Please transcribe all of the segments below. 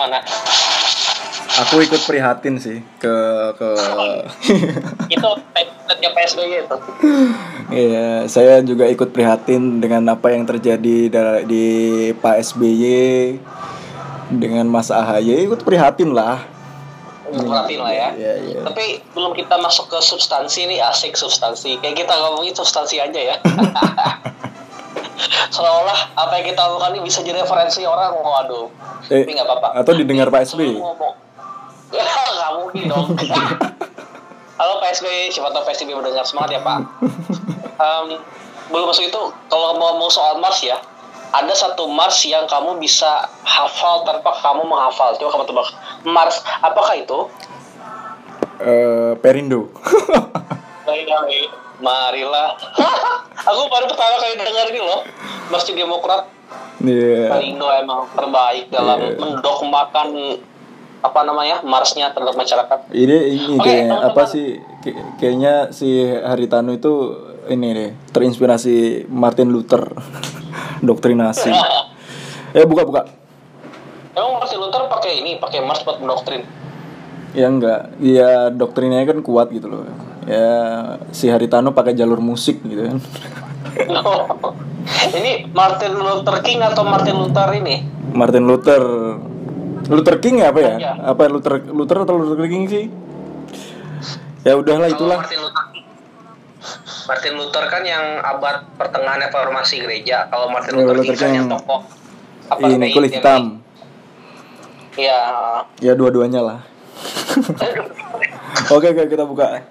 gimana? aku ikut prihatin sih ke ke itu tetnya PSBY itu. Iya, saya juga ikut prihatin dengan apa yang terjadi di Pak SBY dengan Mas AHY ikut prihatin lah. Berarti lah ya. Iya, iya. Tapi belum kita masuk ke substansi nih asik substansi. Kayak kita ngomongin substansi aja ya. Seolah apa yang kita lakukan ini bisa jadi referensi orang. Waduh. Eh, Tapi nggak apa-apa. atau didengar Pak SBY? Ngomong. Ya nggak mungkin dong. Halo Pak SBY, siapa tahu Pak SBY mendengar semangat ya Pak. Em, belum masuk itu, kalau mau ngomong soal Mars ya, ada satu Mars yang kamu bisa hafal tanpa kamu menghafal. Coba kamu tebak. Mars, apakah itu? Eh, Perindo. Marilah. Aku baru pertama kali dengar ini loh. Masjid Demokrat Iya. Perindo emang terbaik dalam Iya. mendogmakan apa namanya Marsnya terhadap masyarakat. Ini ini Oke, kayaknya teman-teman. apa sih? Kay- Kayaknya si Haritano itu ini deh terinspirasi Martin Luther doktrinasi. Eh buka buka. Emang Martin Luther pakai ini, pakai Mars buat mendoktrin. Ya enggak, ya doktrinnya kan kuat gitu loh. Ya si Haritano pakai jalur musik gitu kan. ini Martin Luther King atau Martin Luther ini? Martin Luther Luther King ya apa ya? Iya. Apa Luther Luther atau Luther King sih? Ya udahlah Kalau itulah. Martin Luther. Martin Luther kan yang abad pertengahan reformasi gereja. Kalau Martin Ya, Luther, Luther King kan King. yang tokoh Ini kulit hitam. Iya. Ya dua-duanya lah. Oke oke kita buka.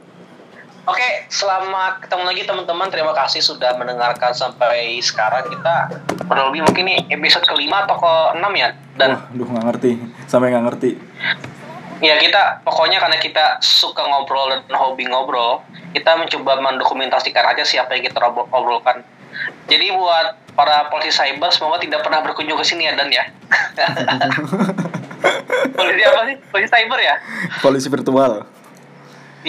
Oke, selamat ketemu lagi teman-teman. Terima kasih sudah mendengarkan sampai sekarang. Kita kurang lebih mungkin ini episode kelima atau ke enam ya. Dan Wah, duh nggak ngerti. Sampai nggak ngerti. ya kita pokoknya karena kita suka ngobrol dan hobi ngobrol, kita mencoba mendokumentasikan aja siapa yang kita obrol- obrolkan. Jadi buat para polisi cyber semoga tidak pernah berkunjung ke sini ya Dan ya. polisi apa sih? Polisi cyber ya? Polisi virtual.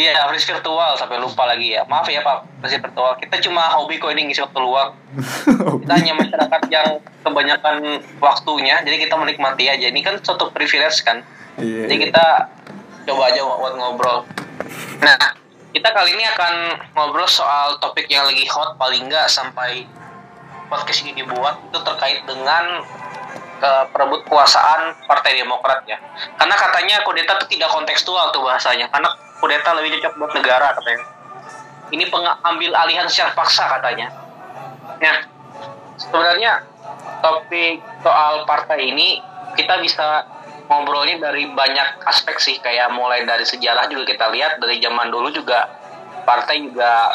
Iya, polisi virtual sampai lupa lagi ya. Maaf ya Pak, polisi virtual. Kita cuma hobi kok ini ngisi waktu luang. Kita hanya masyarakat yang kebanyakan waktunya, jadi kita menikmati aja. Ini kan suatu privilege kan. Iya. Jadi iya. kita coba aja buat ngobrol. Nah, kita kali ini akan ngobrol soal topik yang lagi hot paling nggak sampai podcast ini dibuat itu terkait dengan eh, perebut kekuasaan Partai Demokrat ya. Karena katanya kudeta itu tidak kontekstual tuh bahasanya. Karena kudeta lebih cocok buat negara katanya. Ini pengambil alihan secara paksa katanya. Nah, sebenarnya topik soal partai ini kita bisa ngobrolnya dari banyak aspek sih kayak mulai dari sejarah juga kita lihat dari zaman dulu juga partai juga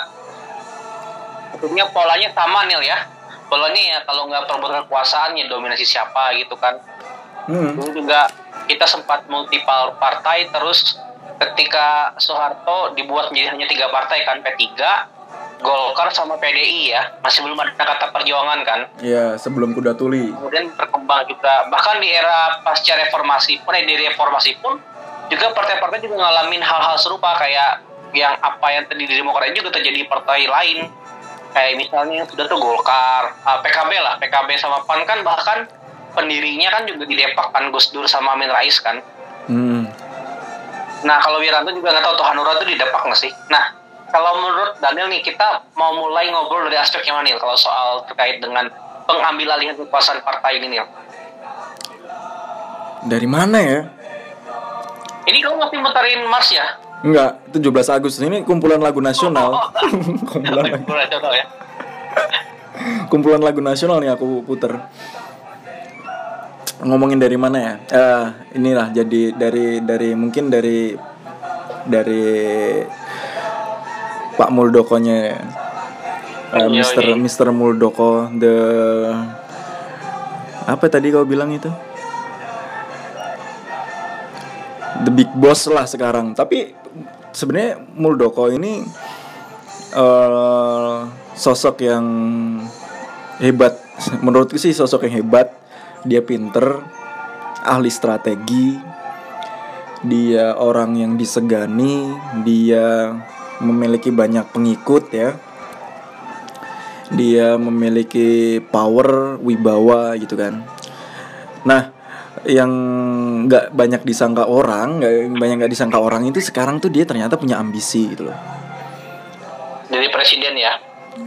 sebetulnya polanya sama nih ya polanya ya kalau nggak perebutan kekuasaan ya dominasi siapa gitu kan Hmm. dulu juga kita sempat multiple partai terus ketika Soeharto dibuat menjadi hanya tiga partai kan P3 Golkar sama PDI ya. Masih belum ada kata perjuangan kan. Ya sebelum kuda tuli. kemudian berkembang juga. Bahkan di era pasca reformasi pun eh, di reformasi pun juga partai-partai juga ngalamin hal-hal serupa. Kayak yang apa yang tadi di Demokrat juga terjadi di partai lain. Kayak misalnya yang sudah tuh Golkar ah, PKB lah. PKB sama PAN kan bahkan pendirinya kan juga di Depak kan Gus Dur sama Amin Rais kan. Hmm. Nah kalau Wiranto juga nggak tahu tuh Hanura tuh di Depak nggak sih? Nah kalau menurut Daniel nih kita mau mulai ngobrol dari aspek yang mana nih kalau soal terkait dengan pengambil alihan kekuasaan partai ini nih. Dari mana ya? Ini kamu masih muterin Mars ya? Enggak, 17 Agustus ini kumpulan lagu nasional. kumpulan, lagu, contoh ya. kumpulan lagu nasional nih aku puter. Ngomongin dari mana ya? Eh, inilah jadi dari dari mungkin dari dari Pak Muldokonya ya. Iya, Mister iya. Mister Muldoko the apa tadi kau bilang itu? The Big Boss lah sekarang. Tapi sebenarnya Muldoko ini eh sosok yang hebat. Menurutku sih sosok yang hebat. Dia pinter, ahli strategi. dia orang yang disegani, dia memiliki banyak pengikut ya. Dia memiliki power, wibawa gitu kan. Nah, yang nggak banyak disangka orang, nggak banyak nggak disangka orang itu sekarang tuh dia ternyata punya ambisi gitu loh. Jadi presiden ya.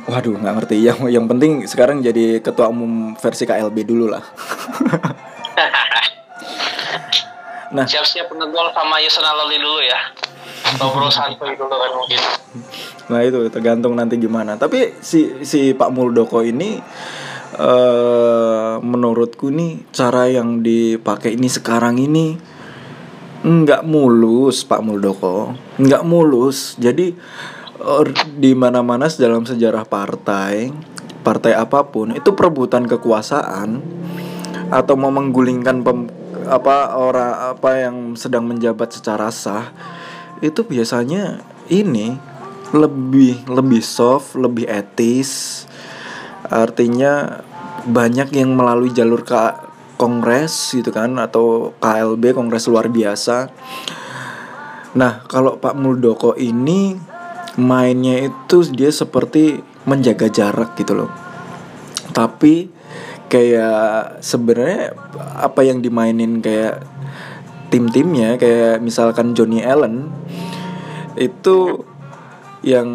Waduh, nggak ngerti. Yang yang penting sekarang jadi ketua umum versi KLB dulu lah. Nah, siap-siap ngegol sama Yasona Lali dulu ya. Ngobrol santuy dulu kan mungkin. Nah itu tergantung nanti gimana. Tapi si si Pak Muldoko ini eh menurutku nih cara yang dipakai ini sekarang ini nggak mulus Pak Muldoko, nggak mulus. Jadi di mana-mana dalam sejarah partai, partai apa pun itu perebutan kekuasaan atau mau menggulingkan pem, apa orang apa yang sedang menjabat secara sah itu biasanya ini lebih lebih soft, lebih etis. Artinya banyak yang melalui jalur ke kongres gitu kan atau KLB kongres luar biasa. Nah, kalau Pak Muldoko ini mainnya itu dia seperti menjaga jarak gitu loh. Tapi kayak sebenarnya apa yang dimainin kayak tim-timnya kayak misalkan Johnny Allen itu yang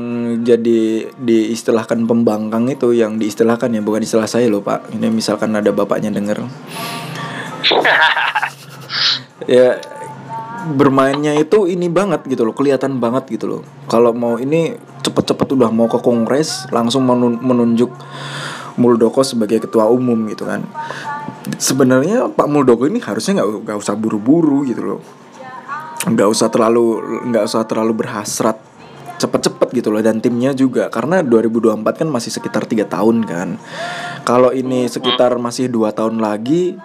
jadi diistilahkan pembangkang itu yang diistilahkan ya bukan istilah saya loh pak ini misalkan ada bapaknya denger ya bermainnya itu ini banget gitu loh kelihatan banget gitu loh. Kalau mau ini cepet-cepet udah mau ke kongres langsung menunjuk Muldoko sebagai ketua umum gitu kan. Sebenarnya Pak Muldoko ini harusnya nggak nggak usah buru-buru gitu loh. Nggak usah terlalu nggak usah terlalu berhasrat cepet-cepet gitu loh. Dan timnya juga karena 2024 kan masih sekitar tiga tahun kan. Kalau ini sekitar masih dua tahun lagi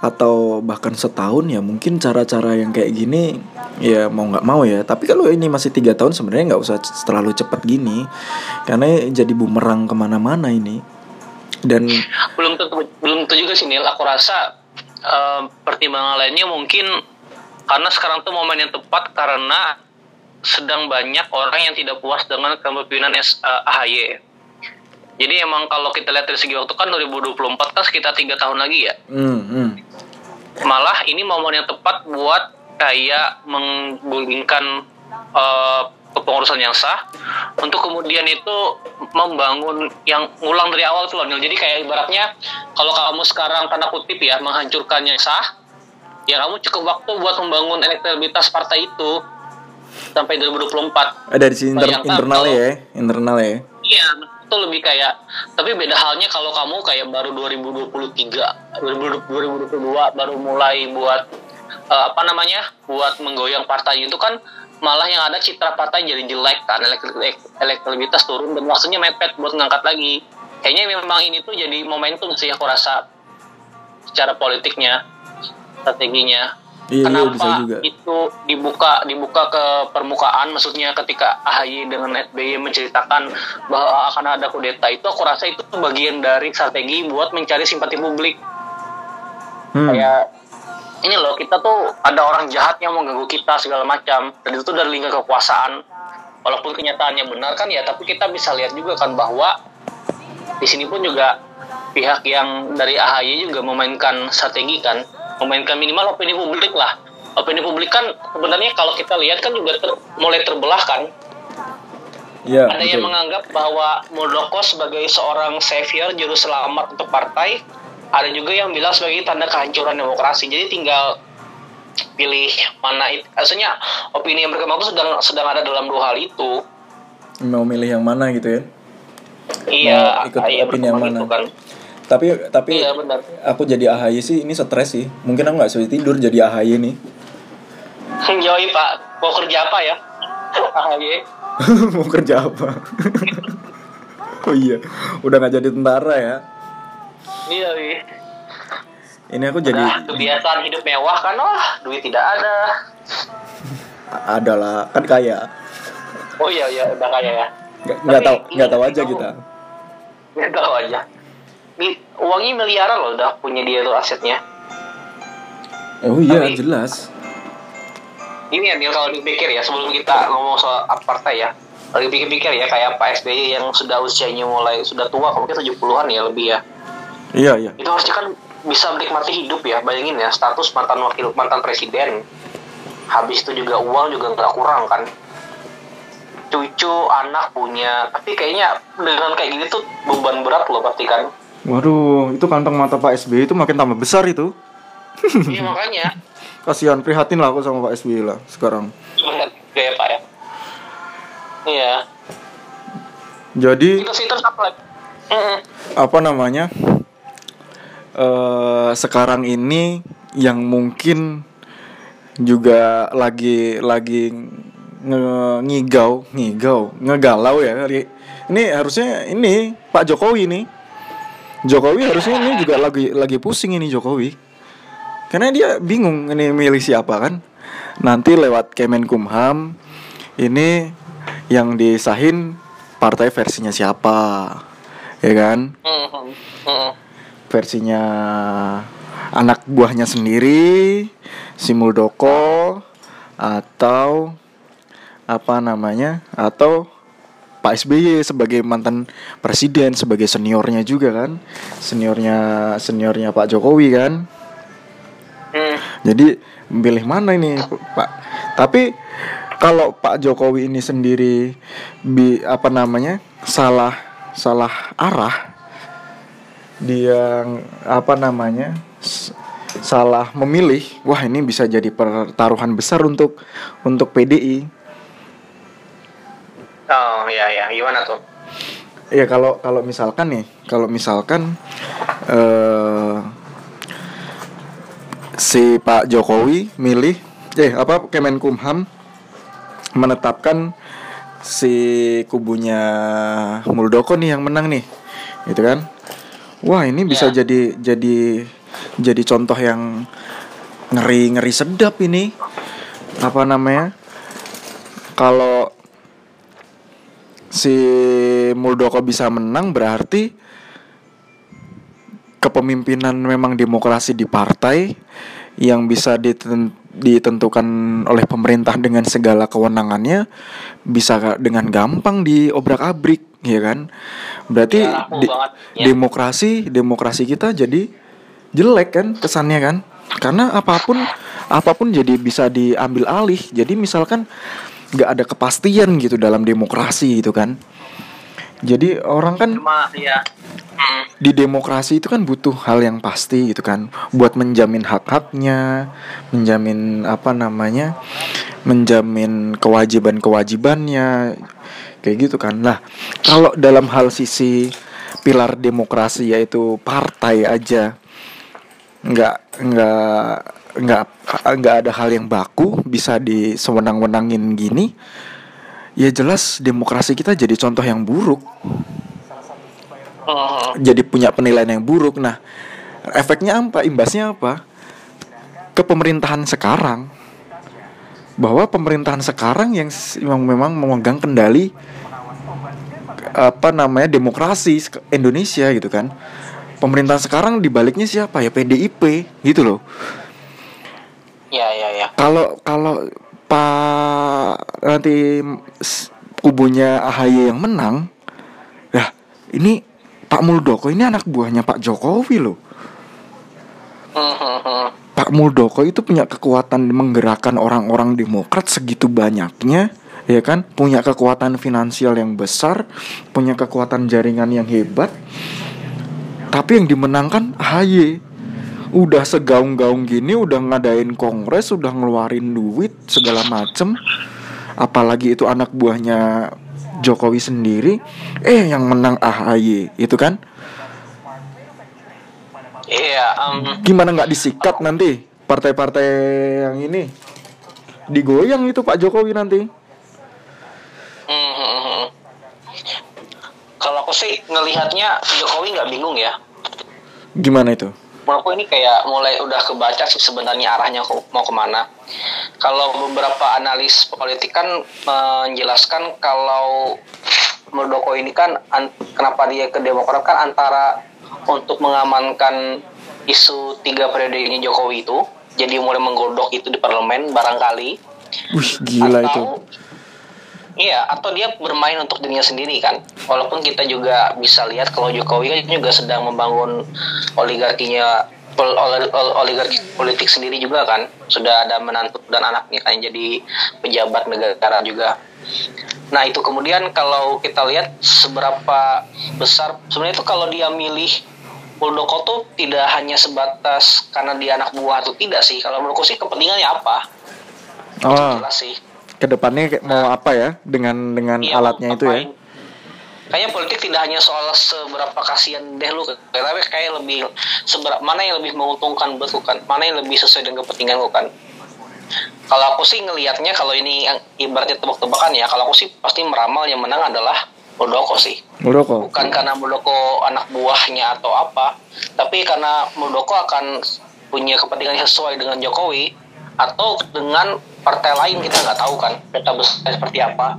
atau bahkan setahun ya mungkin cara-cara yang kayak gini ya mau nggak mau ya. Tapi kalau ini masih tiga tahun sebenarnya nggak usah terlalu cepat gini. Karena jadi bumerang ke mana-mana ini. Dan belum tentu belum tentu juga sih Nil. Aku rasa uh, pertimbangan lainnya mungkin karena sekarang tuh momen yang tepat karena sedang banyak orang yang tidak puas dengan kepemimpinan uh, eh, AHY jadi emang kalau kita lihat dari segi waktu kan 2024 kan sekitar tiga tahun lagi ya. Mm, mm malah ini momen yang tepat buat kayak menggulingkan uh, kepengurusan yang sah untuk kemudian itu membangun yang ngulang dari awal tuh loh Jadi kayak ibaratnya kalau kamu sekarang tanda kutip ya menghancurkan yang sah, ya kamu cukup waktu buat membangun elektabilitas partai itu sampai 2024. Ada di sini inter internal ya, internal ya. Iya, itu lebih kayak tapi beda halnya kalau kamu kayak baru 2023 2022 baru mulai buat uh, apa namanya buat menggoyang partai itu kan malah yang ada citra partai jadi jelek kan elektabilitas turun dan maksudnya mepet buat ngangkat lagi. Kayaknya memang ini tuh jadi momentum sih aku rasa secara politiknya strateginya Iya, Kenapa iya, bisa juga. itu dibuka dibuka ke permukaan? Maksudnya ketika AHY dengan SBY menceritakan bahwa akan ada kudeta itu, aku rasa itu bagian dari strategi buat mencari simpati publik. Hmm. Kayak ini loh kita tuh ada orang jahat yang mau ganggu kita segala macam dan itu dari lingkar kekuasaan. Walaupun kenyataannya benar kan ya, tapi kita bisa lihat juga kan bahwa di sini pun juga pihak yang dari AHY juga memainkan strategi kan memainkan minimal opini publik lah. Opini publik kan sebenarnya kalau kita lihat kan juga ter, mulai terbelah kan. Ya, ada betul. yang menganggap bahwa Muldoko sebagai seorang savior juru selamat untuk partai ada juga yang bilang sebagai tanda kehancuran demokrasi. Jadi tinggal pilih mana itu aslinya opini yang berkembang itu sedang sedang ada dalam dua hal itu. Mau milih yang mana gitu ya? Iya mau ikut iya, opini yang mana? kan tapi tapi iya, benar. aku jadi AHY sih ini stres sih. Mungkin aku nggak bisa tidur jadi AHY nih. Yoi pak. Mau kerja apa ya? AHY mau kerja apa? Oh iya udah nggak jadi tentara ya? Iya iya ini aku jadi nah, kebiasaan hidup mewah kan? Wah duit tidak ada. Adalah kan kaya. Oh iya iya udah kaya ya. Nggak tahu nggak tahu aja kita. Nggak tahu aja uangnya miliaran loh udah punya dia tuh asetnya. Oh iya Tapi, jelas. Ini ya Nil kalau dipikir ya sebelum kita ngomong soal apartheid ya. Lagi pikir-pikir ya kayak Pak SBY yang sudah usianya mulai sudah tua mungkin 70-an ya lebih ya. Iya iya. itu harusnya kan bisa menikmati hidup ya bayangin ya status mantan wakil mantan presiden. Habis itu juga uang juga nggak kurang kan. Cucu anak punya tapi kayaknya dengan kayak gini tuh beban berat loh pasti kan Waduh, itu kantong mata Pak SBY itu makin tambah besar itu. iya makanya Kasihan prihatin lah aku sama Pak SBY lah sekarang. benar ya pak ya iya Jadi itu sih terus apa apa namanya? eh sekarang ini yang mungkin juga lagi lagi nge- ngigau, ngigau, ngegalau ya. Ini harusnya ini Pak Jokowi nih. Jokowi harusnya ini juga lagi lagi pusing ini Jokowi. Karena dia bingung ini milih siapa kan. Nanti lewat Kemenkumham ini yang disahin partai versinya siapa. Ya kan? Versinya anak buahnya sendiri, si Muldoko atau apa namanya? atau Pak SBY sebagai mantan presiden, sebagai seniornya juga kan. Seniornya seniornya Pak Jokowi kan. Mm. Jadi pilih mana ini Pak? Tapi kalau Pak Jokowi ini sendiri bi apa namanya salah salah arah dia apa namanya salah memilih wah ini bisa jadi pertaruhan besar untuk untuk PDI oh iya iya. Gimana tuh? Ya kalau kalau misalkan nih kalau misalkan eh si Pak Jokowi milih eh apa Kemenkumham menetapkan si kubunya Muldoko nih yang menang nih gitu kan? Wah ini bisa Ya. jadi jadi jadi contoh yang ngeri ngeri sedap ini. Apa namanya? Kalau si Muldoko bisa menang berarti kepemimpinan memang demokrasi di partai yang bisa diten- ditentukan oleh pemerintah dengan segala kewenangannya bisa ga- dengan gampang diobrak-abrik ya kan? Berarti Ya, banget, ya. demokrasi demokrasi kita jadi jelek kan kesannya kan? Karena apa pun apa pun jadi bisa diambil alih. Jadi misalkan nggak ada kepastian gitu dalam demokrasi gitu kan. Jadi orang kan cuma ya Mm. di demokrasi itu kan butuh hal yang pasti gitu kan. Buat menjamin hak-haknya menjamin apa namanya menjamin kewajiban-kewajibannya kayak gitu kan. Lah kalau dalam hal sisi pilar demokrasi yaitu partai aja nggak nggak nggak nggak ada hal yang baku bisa disewenang-wenangin gini ya jelas demokrasi kita jadi contoh yang buruk Mm. jadi punya penilaian yang buruk. Nah, efeknya apa? Imbasnya apa? Ke pemerintahan sekarang. Bahwa pemerintahan sekarang yang memang memegang kendali apa namanya demokrasi Indonesia gitu kan. Pemerintahan sekarang dibaliknya siapa ya PDIP gitu loh. Ya ya ya Kalau kalau Pak nanti kubunya AHY yang menang, ya ini Pak Muldoko ini anak buahnya Pak Jokowi loh. Mhm. Pak Muldoko itu punya kekuatan menggerakkan orang-orang Demokrat segitu banyaknya, ya kan? Punya kekuatan finansial yang besar, punya kekuatan jaringan yang hebat. Tapi yang dimenangkan AHY. Udah segaung-gaung gini, udah ngadain kongres, udah ngeluarin duit segala macem. Apalagi itu anak buahnya Jokowi sendiri, eh yang menang AHY, itu kan? iya em, gimana nggak disikat nanti partai-partai yang ini digoyang itu Pak Jokowi nanti mhm. kalau aku sih ngelihatnya Jokowi nggak bingung ya gimana itu menurutku ini kayak mulai udah kebaca sih sebenarnya arahnya mau ke mana. Kalau beberapa analis politik kan menjelaskan kalau Muldoko ini kan an- kenapa dia ke Demokrat kan antara untuk mengamankan isu tiga periode ini Jokowi itu, jadi mulai menggodok itu di parlemen barangkali Wih, gila itu. Iya atau dia bermain untuk dirinya sendiri kan? Walaupun kita juga bisa lihat kalau Jokowi kan juga sedang membangun oligarkinya ol- ol- ol- oligarki politik sendiri juga kan? Sudah ada menantu dan anaknya kan jadi pejabat negara juga. Nah itu kemudian kalau kita lihat seberapa besar sebenarnya itu kalau dia milih Muldoko tuh tidak hanya sebatas karena dia anak buah atau tidak sih. Kalau menurutku sih kepentingannya apa? Oh, jelas sih ke depannya mau apa ya dengan dengan Iya, alatnya itu ya? Kayaknya politik tidak hanya soal seberapa kasihan deh lu, tapi kayak lebih seberapa mana yang lebih menguntungkan buat lu kan, mana yang lebih sesuai dengan kepentingan lu kan. Kalau aku sih ngelihatnya kalau ini yang ibaratnya tebak-tebakan ya, kalau aku sih pasti meramal yang menang adalah Muldoko sih. Muldoko. Bukan karena Muldoko anak buahnya atau apa, tapi karena Muldoko akan punya kepentingan sesuai dengan Jokowi atau dengan partai lain kita nggak tahu kan peta besar seperti apa.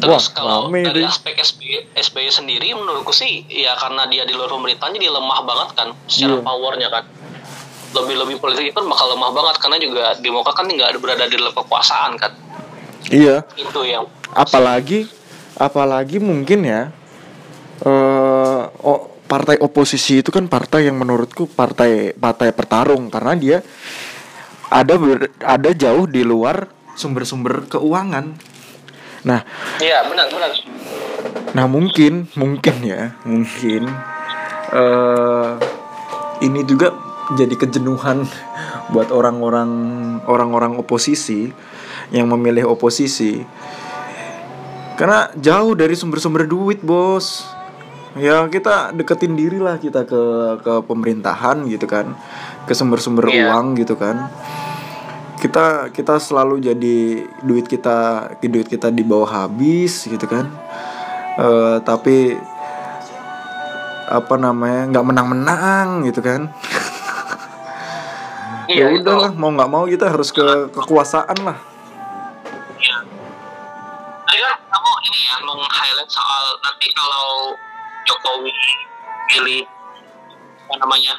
Terus Wah, kalau dari deh. aspek SBY, SBY sendiri menurutku sih ya karena dia di luar pemerintahan jadi lemah banget kan secara Iya. powernya kan. Lebih-lebih politik itu bakal lemah banget karena juga Demokrat kan nggak ada berada di dalam kekuasaan kan. Iya. Itu yang Apalagi apalagi mungkin ya eh oh, partai oposisi itu kan partai yang menurutku partai partai pertarung karena dia ada ber- ada jauh di luar sumber-sumber keuangan. Nah, Iya benar benar. Nah mungkin, mungkin ya, mungkin eh ini juga jadi kejenuhan buat orang-orang orang-orang oposisi yang memilih oposisi karena jauh dari sumber-sumber duit bos ya kita deketin diri lah kita ke ke pemerintahan gitu kan ke sumber-sumber Iya. uang gitu kan kita kita selalu jadi duit kita duit kita dibawa habis gitu kan. Eh, tapi apa namanya nggak menang-menang gitu kan. Iya ya udahlah mau nggak mau kita harus ke kekuasaan lah. Iya. Kan kamu ini ya meng-highlight soal nanti kalau Jokowi pilih apa namanya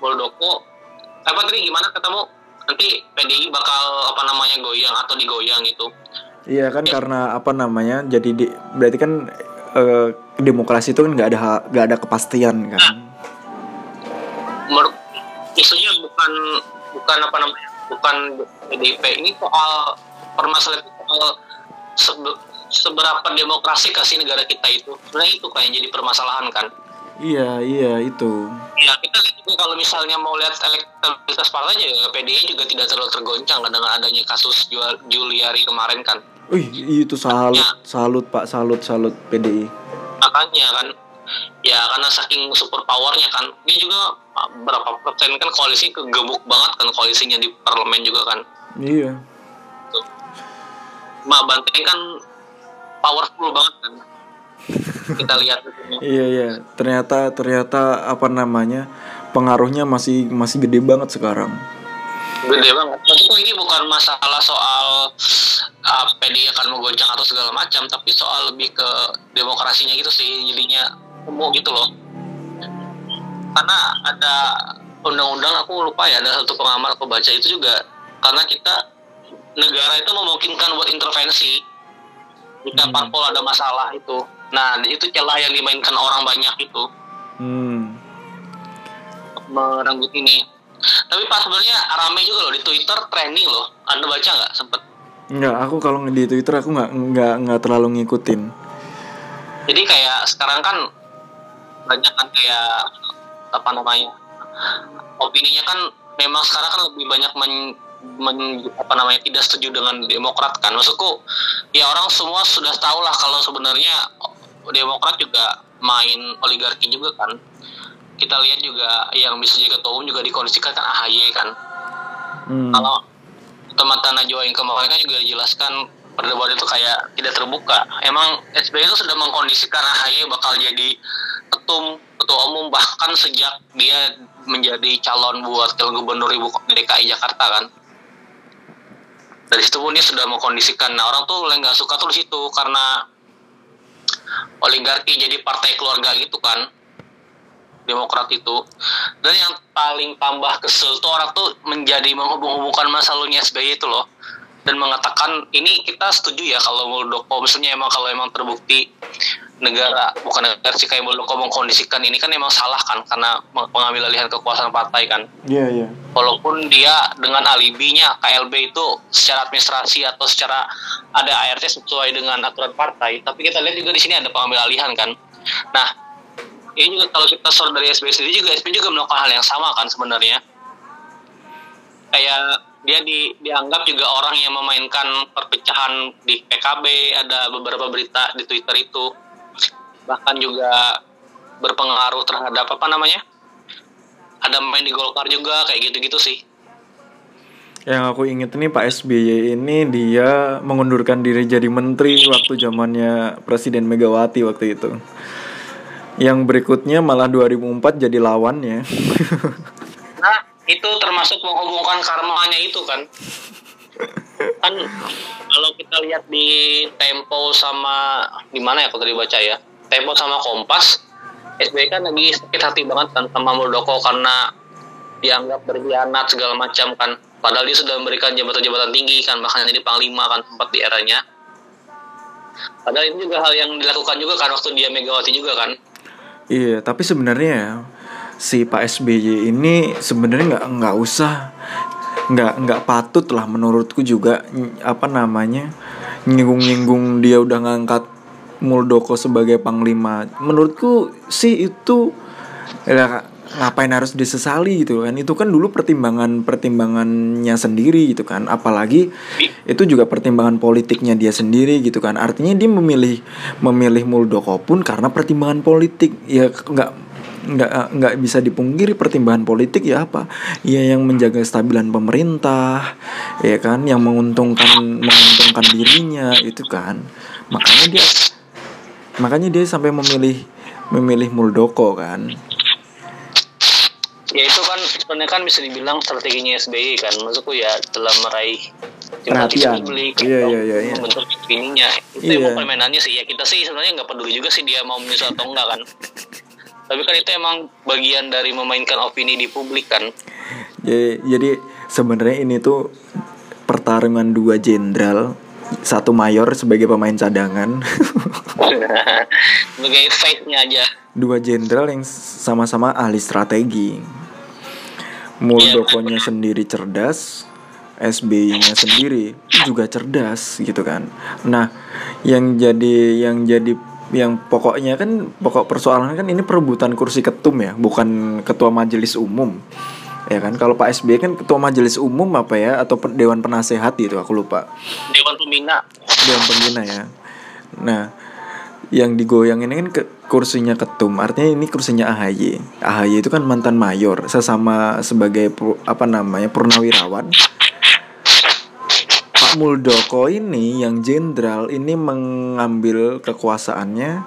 Muldoko. Apa tadi gimana ketemu nanti PDI bakal apa namanya goyang atau digoyang gitu. Iya kan karena apa namanya jadi di, berarti kan eh, demokrasi itu kan nggak ada nggak ada kepastian kan? Menurut isunya bukan bukan apa namanya bukan PDIP ini soal permasalahan itu soal sebe- seberapa demokrasi kasih negara kita itu. Sebenarnya itu kayak jadi permasalahan kan iya iya itu Ya kita lihat juga kalau misalnya mau lihat elektabilitas partai juga PDI juga tidak terlalu tergoncang dengan adanya kasus jual Juliari kemarin kan. Wih itu salut Ya. salut pak salut salut PDI Makanya kan ya karena saking super powernya kan dia juga berapa persen kan koalisi kegebuk banget kan koalisinya di parlemen juga kan. iya Ma Banteng kan powerful banget kan. Kita lihat iya iya ternyata ternyata apa namanya pengaruhnya masih masih gede banget sekarang gede banget. Tentu ini bukan masalah soal uh, PDI akan menggoncang atau segala macam, tapi soal lebih ke demokrasinya gitu sih, jadinya umum gitu loh. Karena ada undang-undang aku lupa ya, ada satu pengamat aku baca itu juga karena kita negara itu memungkinkan buat intervensi jika Hmm. parpol ada masalah itu. Nah itu celah yang dimainkan orang banyak itu hmm merenggut ini. Tapi pas sebenarnya rame juga loh di Twitter trending loh. Anda baca nggak sempet? Nggak, aku kalau di Twitter aku nggak nggak nggak terlalu ngikutin. Jadi kayak sekarang kan banyak kan kayak apa namanya opininya kan memang sekarang kan lebih banyak men, men- apa namanya tidak setuju dengan Demokrat kan. Maksudku ya orang semua sudah tahu lah kalau sebenarnya Demokrat juga main oligarki juga kan. Kita lihat juga yang bisa jadi ketua umum juga dikondisikan kan AHY kan. Hmm. kalau teman-teman Najwa yang kemarin kan juga dijelaskan perdebatan itu kayak tidak terbuka. Emang SBY itu sudah mengkondisikan AHY bakal jadi ketum ketua umum bahkan sejak dia menjadi calon buat wakil gubernur ibu DKI Jakarta kan. Dari situ pun dia sudah mengkondisikan. Nah orang tuh yang nggak suka tuh di situ karena oligarki jadi partai keluarga gitu kan. Demokrat itu. Dan yang paling tambah kesel tuh orang tuh menjadi menghubung-hubungkan masa lalunya SBY itu loh. Dan mengatakan ini kita setuju ya kalau Muldoko misalnya emang kalau emang terbukti negara bukan negara sih kayak Muldoko mengkondisikan ini kan emang salah kan karena mengambil alihan kekuasaan partai kan. Iya, iya. walaupun dia dengan alibinya KLB itu secara administrasi atau secara ada ART sesuai dengan aturan partai tapi kita lihat juga di sini ada pengambil alihan kan. Nah ini juga kalau kita sor dari SBY sendiri juga SBY juga melakukan hal yang sama kan sebenarnya. Kayak dia di, dianggap juga orang yang memainkan perpecahan di PKB ada beberapa berita di Twitter itu bahkan juga berpengaruh terhadap apa namanya ada main di Golkar juga kayak gitu-gitu sih Yang aku inget nih Pak SBY ini dia mengundurkan diri jadi menteri waktu zamannya Presiden Megawati waktu itu. Yang berikutnya malah 2004 jadi lawannya. nah itu termasuk menghubungkan karmanya itu kan kan kalau kita lihat di Tempo sama di mana ya kalau tadi baca ya Tempo sama Kompas SBY kan lagi sakit hati banget kan sama Muldoko karena dianggap berkhianat segala macam kan. Padahal dia sudah memberikan jabatan-jabatan tinggi kan bahkan jadi panglima kan sempat di eranya. Padahal ini juga hal yang dilakukan juga kan waktu dia Megawati juga kan. Iya, tapi sebenarnya si Pak SBY ini sebenarnya nggak nggak usah nggak nggak patut lah menurutku juga apa namanya nyinggung-nyinggung dia udah ngangkat Muldoko sebagai panglima. Menurutku sih itu ya, ngapain harus disesali gitu kan? Itu kan dulu pertimbangan pertimbangannya sendiri gitu kan. Apalagi itu juga pertimbangan politiknya dia sendiri gitu kan. Artinya dia memilih memilih Muldoko pun karena pertimbangan politik. Ya nggak nggak nggak bisa dipungkiri pertimbangan politik ya apa ya yang menjaga kestabilan pemerintah ya kan yang menguntungkan menguntungkan dirinya itu kan makanya dia makanya dia sampai memilih memilih Muldoko kan. Ya itu kan sebenarnya kan bisa dibilang strateginya SBY kan. Maksudku ya dalam meraih Perhatian. publik Iya, iya, iya, iya. membentuk opininya itu Iya. emang permainannya sih. Ya kita sih sebenarnya nggak peduli juga sih dia mau menyusul atau enggak kan. Tapi kan itu emang bagian dari memainkan opini di publik kan. Jadi, jadi sebenarnya ini tuh pertarungan dua jenderal satu mayor sebagai pemain cadangan sebagai fight-nya aja dua jenderal yang sama-sama ahli strategi. Muldokonya sendiri cerdas, SBY-nya sendiri juga cerdas gitu kan. Nah, yang jadi yang jadi yang pokoknya kan pokok persoalan kan ini perebutan kursi ketum ya, bukan ketua majelis umum. Ya kan, kalau Pak SBY kan ketua majelis umum apa ya atau dewan penasehat gitu aku lupa. Dewan Pembina Dewan pembina ya. Nah, yang digoyang ini kan ke kursinya ketum, artinya ini kursinya AHY. AHY itu kan mantan mayor, sesama sebagai apa namanya purnawirawan. Pak Muldoko ini yang jenderal ini mengambil kekuasaannya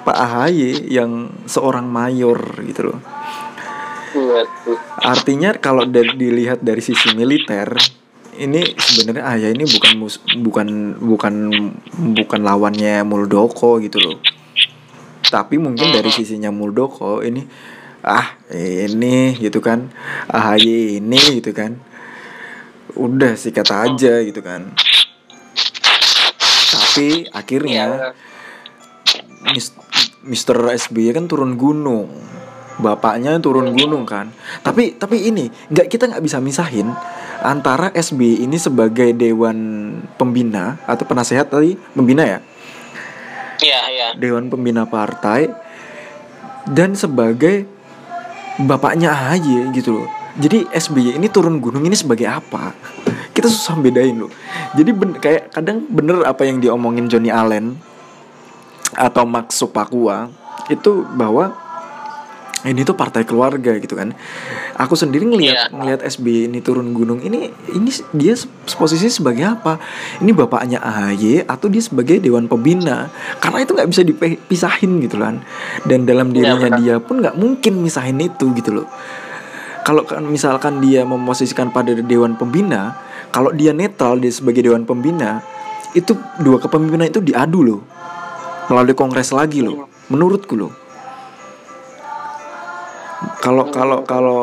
Pak AHY yang seorang mayor gitu loh. Artinya kalau dari- dilihat dari sisi militer, ini sebenarnya Ahaya ini bukan mus- bukan bukan bukan lawannya Muldoko gitu loh. Tapi mungkin dari sisinya Muldoko ini ah ini gitu kan AHY ini gitu kan. Udah sikat aja gitu kan. Tapi akhirnya Mis- Mr. SBY kan turun gunung. Bapaknya turun gunung kan. Tapi tapi ini nggak kita nggak bisa misahin antara SBY ini sebagai dewan pembina atau penasehat tadi pembina ya? Iya iya. Dewan pembina partai dan sebagai bapaknya AHY gitu loh. Jadi SBY ini turun gunung ini sebagai apa? Kita susah bedain loh. Jadi ben- kayak kadang bener apa yang diomongin Johnny Allen atau Max Supakua itu bahwa ini tuh partai keluarga gitu kan. Aku sendiri ngelihat Iya. ngelihat SBY ini turun gunung ini ini dia posisinya sebagai apa? Ini bapaknya AHY atau dia sebagai dewan pembina? Karena itu nggak bisa dipisahin gitu kan. Dan dalam Iya, dirinya benar. dia pun nggak mungkin misahin itu gitu loh. Kalau kan misalkan dia memposisikan pada dewan pembina, kalau dia netral dia sebagai dewan pembina, itu dua kepemimpinan itu diadu loh melalui kongres lagi loh menurutku loh kalau kalau kalau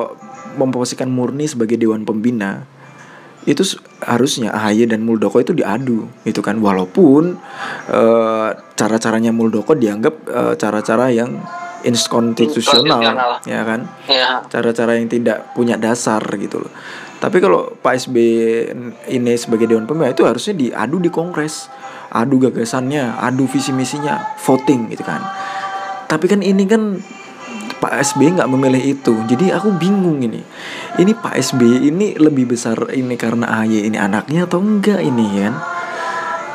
memposisikan murni sebagai dewan pembina itu harusnya AHY dan Muldoko itu diadu gitu kan walaupun eh, cara-caranya Muldoko dianggap eh, cara-cara yang Inkonstitusional. ya kan ya cara-cara yang tidak punya dasar gitu loh. Tapi kalau Pak SB ini sebagai dewan pembina itu harusnya diadu di kongres, adu gagasannya, adu visi misinya, voting gitu kan. Tapi kan ini kan Pak SB nggak memilih itu, jadi aku bingung ini. Ini Pak SB ini lebih besar ini karena AY ini anaknya atau enggak ini kan?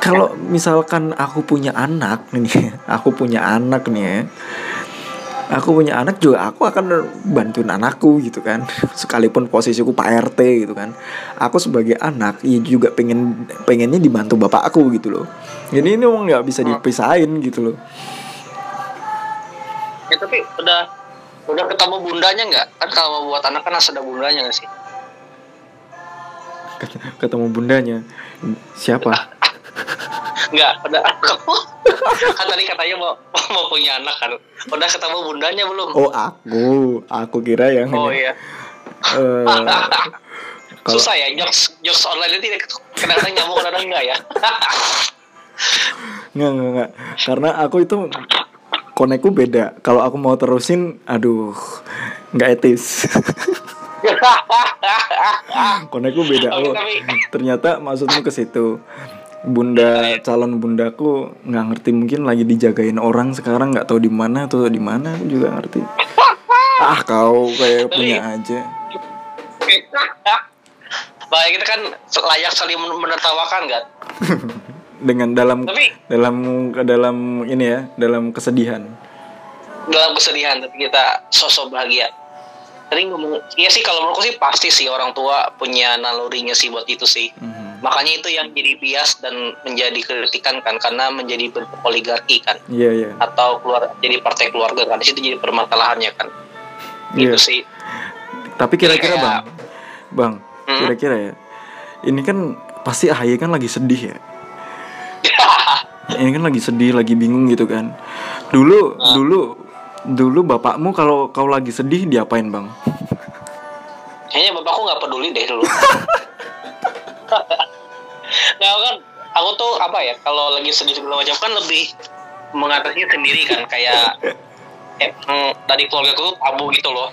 Kalau misalkan aku punya anak nih, aku punya anak nih ya. Aku punya anak juga aku akan bantuin anakku gitu kan? Sekalipun posisiku pak rt gitu kan? Aku sebagai anak ya juga pengen pengennya dibantu bapakku gitu loh. Jadi ini emang nggak bisa dipisahin gitu loh. Ya tapi udah udah ketemu bundanya nggak? Kan kalau buat anak kan harus ada bundanya nggak sih? Ketemu bundanya. Siapa? Nggak udah. Kamu kan tadi katanya mau mau punya anak kan. Udah ketemu bundanya belum? Oh aku. Aku kira yang oh ini, iya. Eh, kalau susah ya jokes jokes online itu kadang-kadang nyambung kadang enggak ya? Nggak nggak nggak. Karena aku itu konekku beda. Kalau aku mau terusin aduh nggak etis. Konekku beda. Oh, ternyata maksudmu ke situ. Bunda calon bundaku nggak ngerti mungkin lagi dijagain orang sekarang nggak tahu di mana atau di mana aku juga ngerti. Ah kau kayak punya aja. Baik kita kan layak saling men- menertawakan kan dengan dalam Tapi- dalam dalam ini ya dalam kesedihan dalam kesedihan tapi kita sosok bahagia tadi ngomong ya sih kalau menurutku sih pasti sih orang tua punya nalurinya sih buat itu sih Mhm. makanya itu yang jadi bias dan menjadi kritikan kan karena menjadi bentuk oligarki kan iya iya atau keluar jadi partai keluarga kan di situ jadi permasalahannya kan Iya. itu sih Tapi kira-kira bang, bang, Hmm? kira-kira ya, ini kan pasti AHY kan lagi sedih ya. Ini kan lagi sedih, lagi bingung gitu kan. Dulu, Ah. dulu, dulu bapakmu kalau kau lagi sedih diapain bang? kayaknya bapakku nggak peduli deh dulu nah kan aku tuh apa ya kalau lagi sedih segala macam kan lebih mengatasinya sendiri kan kayak eh, mm, dari keluarga tuh tabu gitu loh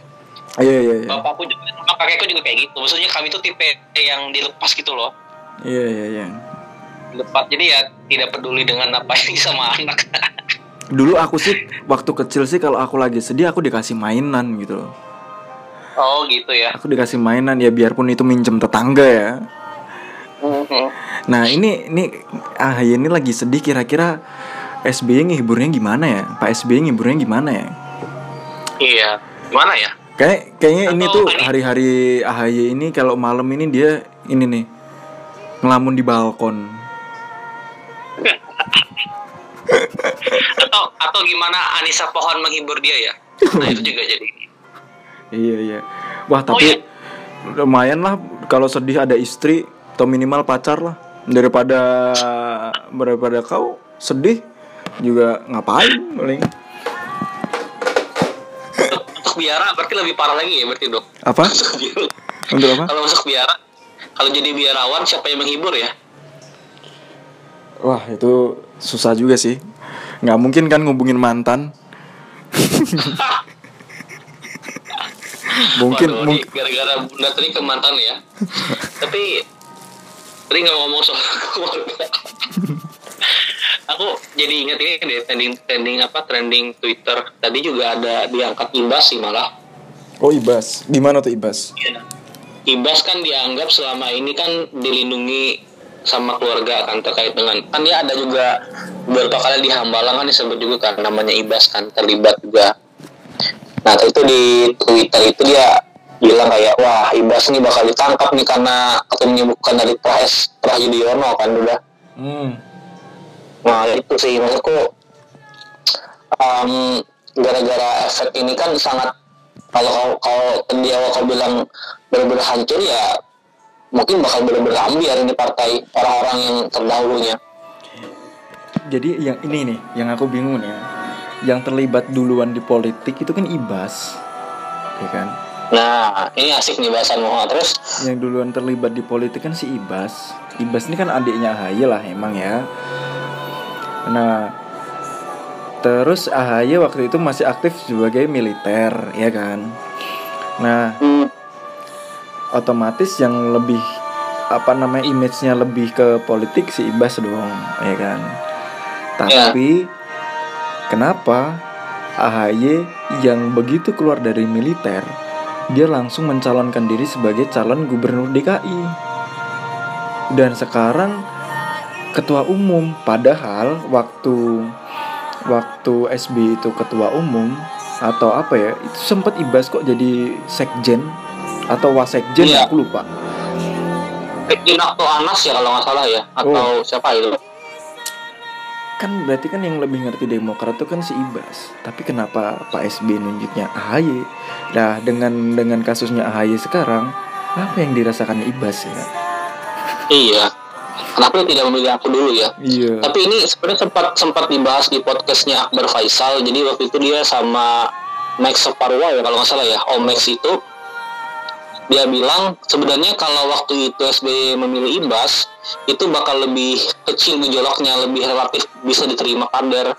Iya iya iya, bapakku juga sama kakekku juga kayak gitu maksudnya kami tuh tipe yang dilepas gitu loh iya iya iya. dilepas jadi ya tidak peduli dengan apa yang sama anak Dulu aku sih waktu kecil sih kalau aku lagi sedih aku dikasih mainan gitu loh. oh gitu ya Aku dikasih mainan ya biarpun itu minjem tetangga ya. Mhm. Nah ini ini AHY ini lagi sedih kira-kira SBY ngiburnya gimana ya? Pak SBY ngiburnya gimana ya? iya gimana ya Kayak kayaknya ini Atau tuh ini- hari-hari AHY ini kalau malam ini dia ini nih ngelamun di balkon. Atau atau gimana Anissa Pohon menghibur dia ya? Nah itu juga jadi. Iya iya. Wah Oh, tapi iya. lumayan lah. Kalau sedih ada istri atau minimal pacar lah. Daripada daripada kau sedih juga ngapain paling? Untuk, untuk biara berarti lebih parah lagi ya berarti dok? Apa? Untuk apa? kalau masuk biara kalau jadi biarawan siapa yang menghibur ya Wah itu susah juga sih. Nggak mungkin kan ngubungin mantan. mungkin Waduh, gara-gara bunda tadi ke mantan ya tapi tadi nggak ngomong soal keluarga aku jadi ingat ini deh trending trending apa trending Twitter tadi juga ada diangkat Ibas sih malah Oh Ibas, gimana tuh Ibas? Ibas kan dianggap selama ini kan dilindungi sama keluarga kan terkait dengan kan dia ada juga beberapa kali di Hambalang kan disebut juga kan namanya Ibas kan terlibat juga. Nah itu di Twitter itu dia bilang kayak wah Ibas nih bakal ditangkap nih karena katanya bukan dari Pras Prahyudiono kan udah. Hmm. Nah itu sih maksudku um, gara-gara efek ini kan sangat kalau kalau di awal kau bilang benar-benar hancur ya mungkin bakal benar-benar ambiar ini partai orang-orang yang terdahulunya. Jadi yang ini nih, yang aku bingung nih ya. Yang terlibat duluan di politik itu kan Ibas. ya kan Nah, ini asik nih bahasan Muhammad terus. Yang duluan terlibat di politik kan si Ibas. Ibas ini kan adiknya AHY lah emang ya. Nah, terus AHY waktu itu masih aktif sebagai militer, ya kan. Nah, Hmm, otomatis yang lebih apa namanya image-nya lebih ke politik si Ibas dong, ya kan. Tapi kenapa AHY yang begitu keluar dari militer dia langsung mencalonkan diri sebagai calon gubernur DKI. Dan sekarang ketua umum padahal waktu waktu SB itu ketua umum atau apa ya itu sempat ibas kok jadi sekjen atau wasekjen Iya. aku lupa Inakto Anas ya kalau nggak salah ya atau siapa itu? kan berarti kan yang lebih ngerti Demokrat itu kan si Ibas tapi kenapa Pak SB nunjuknya AHY nah dengan dengan kasusnya AHY sekarang apa yang dirasakan Ibas ya Iya. Kenapa dia tidak memilih aku dulu ya? iya Tapi ini sebenarnya sempat sempat dibahas di podcastnya Akbar Faisal. Jadi waktu itu dia sama Max Separwa ya kalau nggak salah ya. Om Max itu dia bilang sebenarnya kalau waktu itu SBY memilih Ibas itu bakal lebih kecil gejolaknya, lebih relatif bisa diterima kader.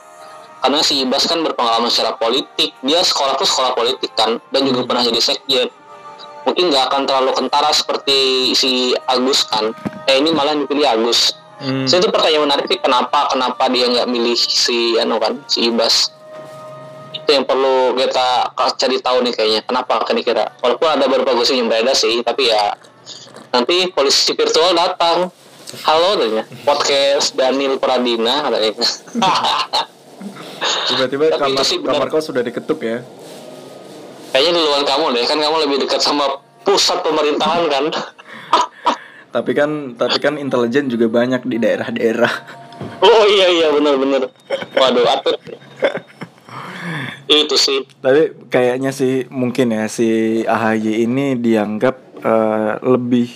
Karena si Ibas kan berpengalaman secara politik, dia sekolah tuh sekolah politik kan, dan juga pernah jadi sekjen. Mungkin nggak akan terlalu kentara seperti si Agus kan. Eh ini malah dipilih Agus. Hmm. Saya itu pertanyaan menarik sih kenapa kenapa dia nggak milih si anu kan si Ibas itu yang perlu kita cari tahu nih kayaknya. Kenapa kira-kira walaupun ada beberapa gosip yang beredar sih tapi ya nanti polisi virtual datang. Halo katanya. Podcast Daniel Pradina katanya. Tiba-tiba kamar kamar kau sudah diketuk ya? Kayaknya duluan kamu deh. Kan kamu lebih dekat sama pusat pemerintahan kan? Tapi kan tapi kan intelijen juga banyak di daerah-daerah. Oh iya iya. Benar-benar waduh atut itu sih Tapi kayaknya sih mungkin ya si AHY ini dianggap eh, lebih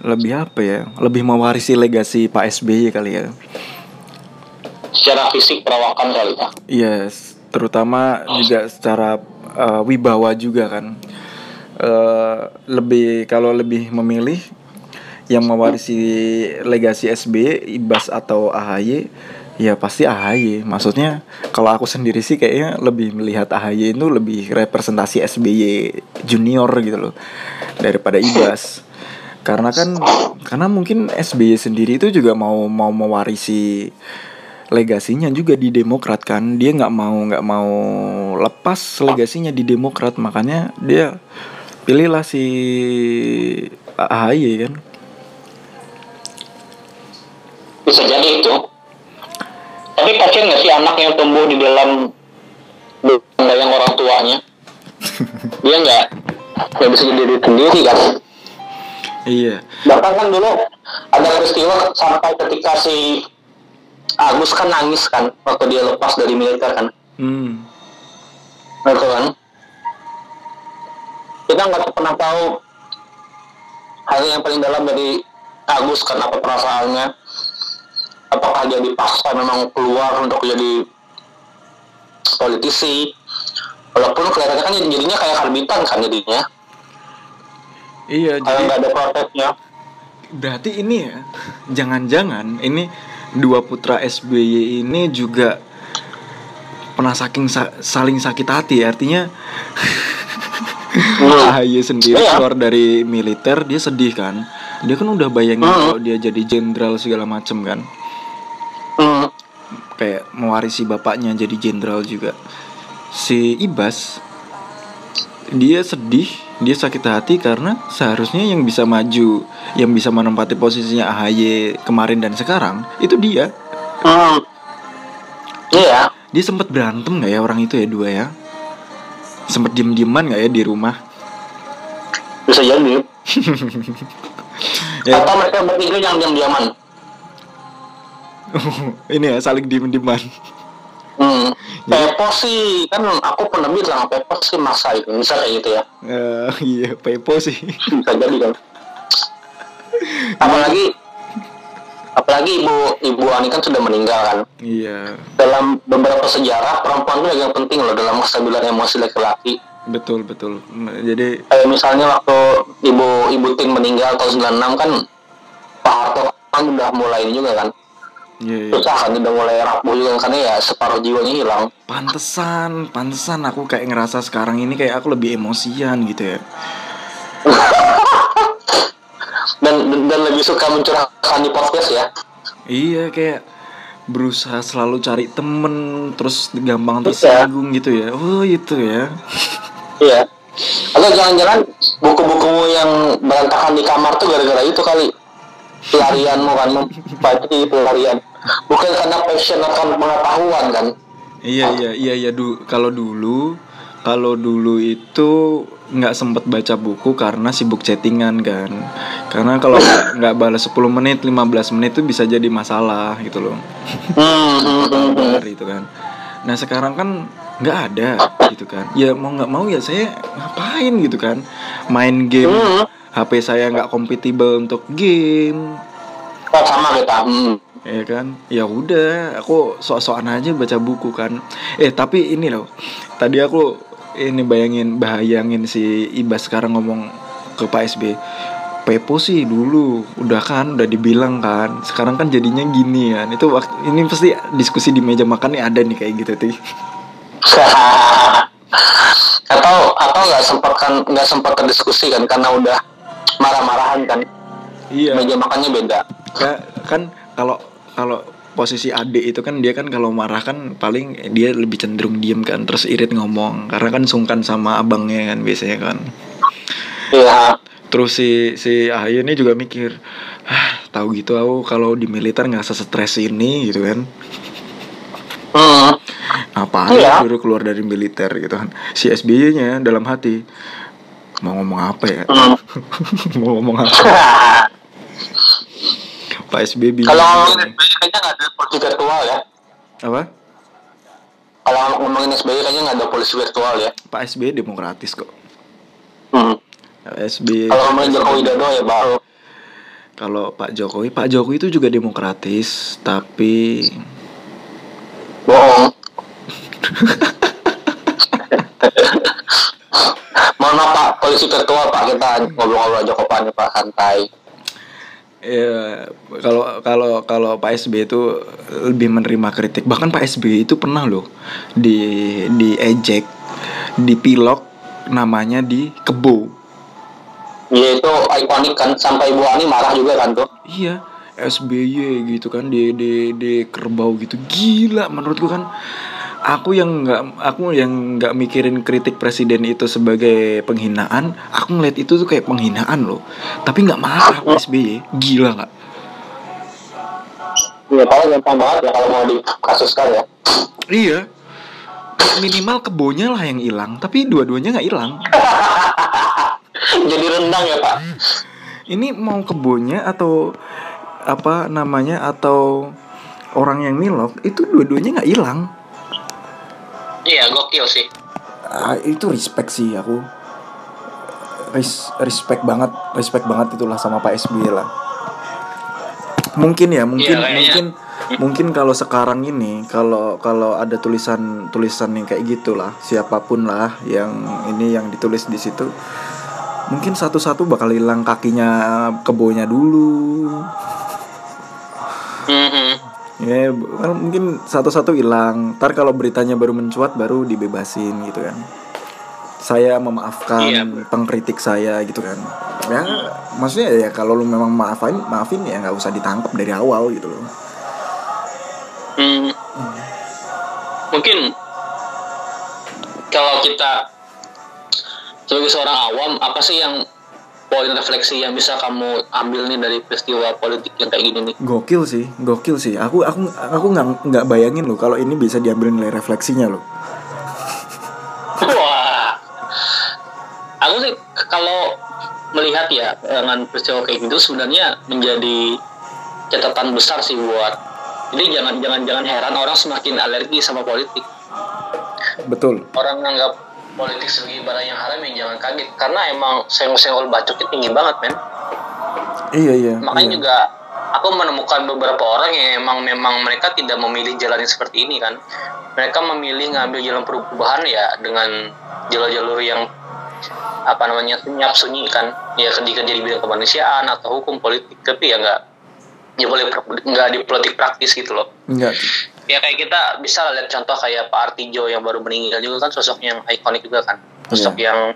lebih apa ya? Lebih mewarisi legasi Pak SBY kali ya. secara fisik perawakan kali ya Yes, terutama juga secara eh, wibawa juga kan. Eh, lebih kalau lebih memilih yang mewarisi legasi SBY, Ibas atau AHY, ya pasti AHY. Maksudnya kalau aku sendiri sih kayaknya lebih melihat AHY itu lebih representasi SBY junior gitu loh daripada Ibas. Karena kan karena mungkin SBY sendiri itu juga mau mau mewarisi legasinya juga di Demokrat kan dia nggak mau nggak mau lepas legasinya di Demokrat makanya dia pilihlah si AHY kan bisa jadi itu tapi kasian nggak sih anak yang tumbuh di dalam bayang orang tuanya? Dia nggak nggak bisa jadi diri sendiri kan? Iya. Bahkan kan dulu ada peristiwa sampai ketika si Agus kan nangis kan? Waktu dia lepas dari militer kan? Hmm. Gitu kan? Kita nggak pernah tahu hal yang paling dalam dari Agus kan? Apa perasaannya apakah dia dipaksa memang keluar untuk jadi politisi walaupun kelihatannya kan jadinya kayak karbitan kan jadinya iya kalau jadi nggak ada protesnya berarti ini ya jangan-jangan ini dua putra SBY ini juga pernah saking sa- saling sakit hati artinya Hmm. AHY sendiri Iya. keluar dari militer dia sedih kan dia kan udah bayangin Hmm. kalau dia jadi jenderal segala macem kan. Kayak mewarisi bapaknya jadi jenderal juga. Si Ibas dia sedih dia sakit hati karena seharusnya yang bisa maju yang bisa menempati posisinya AHY kemarin dan sekarang itu dia. Hmm. iya. Dia sempat berantem nggak ya orang itu ya dua ya? Sempat diem dieman nggak ya di rumah? Bisa jadi. Ya. Atau mereka bertiga yang diam-diaman ini ya saling diem dieman Hmm. Jadi- Pepo sih kan aku pernah bilang Pepo sih masa itu bisa kayak gitu ya. Eh, iya Pepo sih. Bisa jadi kan. Apalagi apalagi ibu ibu Ani kan sudah meninggal kan. Iya. Dalam beberapa sejarah perempuan itu yang penting loh dalam kestabilan emosi laki-laki. Betul betul. Jadi kayak misalnya waktu ibu ibu tin meninggal tahun 96 kan Pak Harto kan udah mulai juga kan iya iya. Susah kan udah mulai rapuh juga karena ya separuh jiwanya hilang. Pantesan pantesan aku kayak ngerasa sekarang ini kayak aku lebih emosian gitu ya. Dan dan lebih suka mencurahkan di podcast ya. Iya kayak berusaha selalu cari temen terus gampang Iya. tersinggung gitu ya. Oh itu ya. Iya. Atau jangan-jangan buku-bukumu yang berantakan di kamar tuh gara-gara itu kali. Pelarianmu kan membaca pelarian bukan karena passion atau pengetahuan kan? Iya iya iya iya du kalau dulu kalau dulu itu nggak sempet baca buku karena sibuk chattingan kan. Karena kalau nggak- balas 10 menit 15 menit itu bisa jadi masalah gitu loh. Hmm, hmm, hmm, kabar itu kan. Nah sekarang kan nggak ada gitu kan. Ya mau nggak mau ya saya ngapain gitu kan. Main game. HP saya nggak compatible untuk game. Oh, sama kita hmm. Ya kan? Ya udah aku sok-sokan aja baca buku kan. Eh tapi ini loh tadi aku ini bayangin bayangin si Ibas sekarang ngomong ke Pak SB Pepo sih dulu udah kan udah dibilang kan sekarang kan jadinya gini kan. Itu waktu ini pasti diskusi di meja makan nih ada nih kayak gitu tuh atau atau nggak sempat kan nggak sempat terdiskusi kan karena udah marah-marahan kan? Iya. Meja makannya beda. Ka- kan kalau kalau posisi adik itu kan dia kan kalau marah kan paling dia lebih cenderung diem kan terus irit ngomong. Karena kan sungkan sama abangnya kan biasanya kan. Iya. Terus si si Ahy ini juga mikir ah tahu gitu aku kalau di militer nggak sesetres ini gitu kan. Hmm. apa Iya. suruh keluar dari militer gitu kan. Si SBY nya dalam hati mau ngomong apa ya? Hmm. mau ngomong apa Pak SBY bingung kalau ngomongin SBY kayaknya nggak ada polisi virtual ya. Apa? Kalau ngomongin SBY kayaknya nggak ada polisi virtual ya. Pak SBY demokratis kok. Hmm. SBY kalau ngomongin Joko Widodo ya baru kalau Pak Jokowi Pak Jokowi itu juga demokratis tapi bohong. Mohon maaf pak. Polisi virtual pak. Kita ngobrol-ngobrol aja kopan pak. Santai Ya, kalau kalau kalau Pak SBY itu lebih menerima kritik. Bahkan Pak SBY itu pernah loh di di ejek, dipilok namanya di kebo. ya itu ikonik kan sampai Ibu Ani marah juga kan tuh Iya, SBY gitu kan di di di kerbau gitu. Gila menurutku kan. Aku yang nggak aku yang nggak mikirin kritik presiden itu sebagai penghinaan, aku ngeliat itu tuh kayak penghinaan loh. Tapi nggak marah Pak SBY, gila nggak? Iya, kalau gampang banget ya kalau mau dikasuskan ya. Iya. Minimal kebonya lah yang hilang, tapi dua-duanya nggak hilang. Jadi rendang ya pak. Ini mau kebonya atau apa namanya atau orang yang milok itu dua-duanya nggak hilang. Iya, gokil sih. Ah, itu respect sih aku. Res- respect banget, respect banget itulah sama Pak SBY lah. Mungkin ya, mungkin Iya, mungkin mungkin kalau sekarang ini kalau kalau ada tulisan tulisan yang kayak gitulah siapa pun lah yang ini yang ditulis di situ mungkin satu-satu bakal hilang kakinya kebonya dulu Mhm. Ya kan mungkin satu-satu hilang. Ntar kalau beritanya baru mencuat baru dibebasin gitu kan. Saya memaafkan Iya. pengkritik saya gitu kan. Ya maksudnya ya kalau lu memang maafin maafin ya nggak usah ditangkap dari awal gitu loh. Hmm. Mungkin kalau kita sebagai seorang awam, apa sih yang poin refleksi yang bisa kamu ambil nih dari peristiwa politik yang kayak gini nih? gokil sih gokil sih aku aku aku nggak nggak bayangin loh kalau ini bisa diambil nilai refleksinya loh Wah, aku sih kalau melihat ya dengan peristiwa kayak gitu sebenarnya menjadi catatan besar sih buat. Jadi jangan jangan jangan heran orang semakin alergi sama politik. betul Orang nganggap politik sebagai barang yang haram yang jangan kaget karena emang senggol-senggol bacotnya tinggi banget men. iya iya Makanya iya. juga aku menemukan beberapa orang yang emang memang mereka tidak memilih jalan yang seperti ini kan mereka memilih ngambil jalan perubahan ya dengan jalur-jalur yang apa namanya senyap sunyi kan ya ketika jadi bidang kemanusiaan atau hukum politik tapi ya nggak ya boleh nggak di politik praktis gitu loh Enggak. Ya kayak kita bisa lihat contoh kayak Pak Artijo yang baru meninggal juga kan sosok yang ikonik juga kan. Sosok yang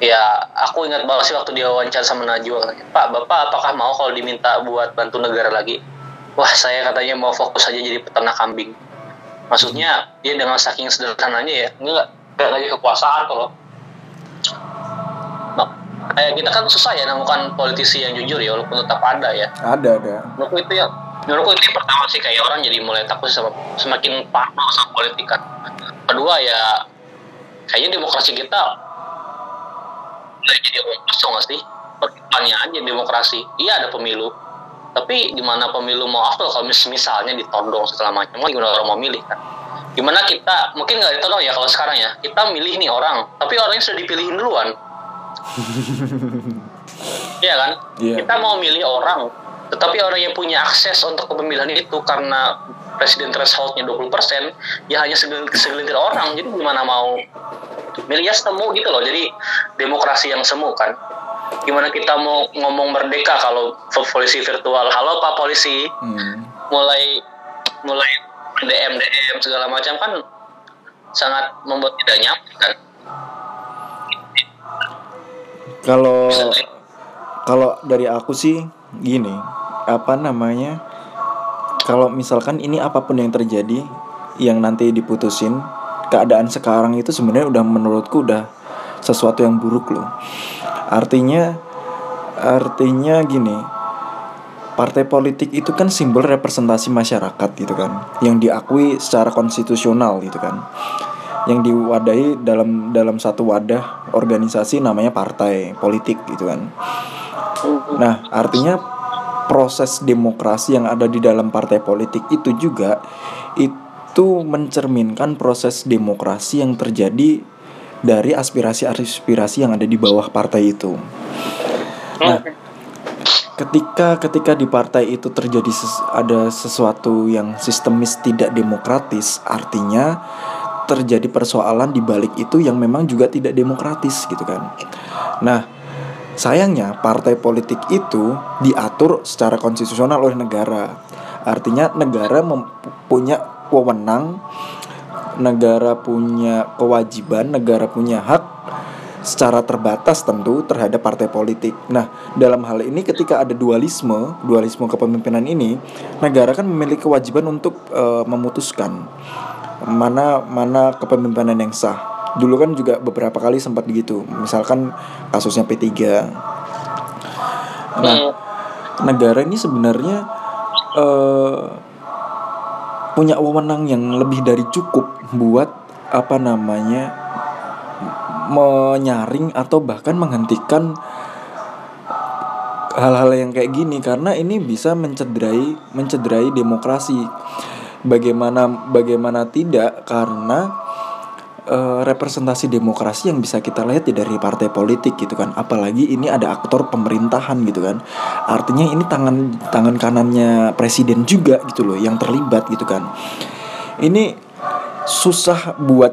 ya aku ingat banget sih waktu dia wawancara sama Najwa Pak Bapak apakah mau kalau diminta buat bantu negara lagi? Wah saya katanya mau fokus aja jadi peternak kambing. Maksudnya dia dengan saking sederhananya ya enggak enggak lagi kekuasaan kalau nah, kayak kita kan susah ya nemukan politisi yang jujur ya walaupun tetap ada ya. Ada ada. menurutku itu ya menurutku itu yang pertama sih kayak orang jadi mulai takut sama semakin parno sama politik kan kedua ya kayaknya demokrasi kita udah jadi omong kosong nggak sih? Pertanyaannya aja demokrasi. Iya ada pemilu. Tapi gimana pemilu mau afdol kalau mis- misalnya ditodong segala macam? Gimana orang mau milih kan? Gimana kita mungkin nggak ditodong ya kalau sekarang ya. Kita milih nih orang tapi orangnya sudah dipilihin duluan. Iya kan? Iya. kita mau milih orang tetapi orang yang punya akses untuk kepemilihan itu karena presiden thresholdnya 20% ya hanya segel- segelintir orang. Jadi gimana mau milih ya semu gitu loh. Jadi demokrasi yang semu kan. Gimana kita mau ngomong merdeka kalau polisi virtual? Halo pak polisi. Hmm. mulai mulai DM DM segala macam kan sangat membuat tidak nyaman kan. Kalau kalau dari aku sih gini, apa namanya? Kalau misalkan ini apa pun yang terjadi yang nanti diputusin, keadaan sekarang itu sebenarnya udah menurutku udah sesuatu yang buruk loh. Artinya artinya gini, partai politik itu kan simbol representasi masyarakat gitu kan, yang diakui secara konstitusional gitu kan yang diwadahi dalam dalam satu wadah organisasi namanya partai politik gitu kan. Nah, artinya proses demokrasi yang ada di dalam partai politik itu juga itu mencerminkan proses demokrasi yang terjadi dari aspirasi-aspirasi yang ada di bawah partai itu. Nah, ketika ketika di partai itu terjadi ses- ada sesuatu yang sistemis tidak demokratis, artinya terjadi persoalan di balik itu yang memang juga tidak demokratis gitu kan. Nah, sayangnya partai politik itu diatur secara konstitusional oleh negara. Artinya negara punya wewenang, negara punya kewajiban, negara punya hak secara terbatas tentu terhadap partai politik. Nah, dalam hal ini ketika ada dualisme, dualisme kepemimpinan ini, negara kan memiliki kewajiban untuk eh, memutuskan mana mana kepemimpinan yang sah. Dulu kan juga beberapa kali sempat begitu. Misalkan kasusnya P3. Nah, negara ini sebenarnya eh, punya wewenang yang lebih dari cukup buat apa namanya menyaring atau bahkan menghentikan hal-hal yang kayak gini karena ini bisa mencederai mencederai demokrasi bagaimana bagaimana tidak karena eh, representasi demokrasi yang bisa kita lihat ya dari partai politik gitu kan apalagi ini ada aktor pemerintahan gitu kan artinya ini tangan tangan kanannya presiden juga gitu loh yang terlibat gitu kan ini susah buat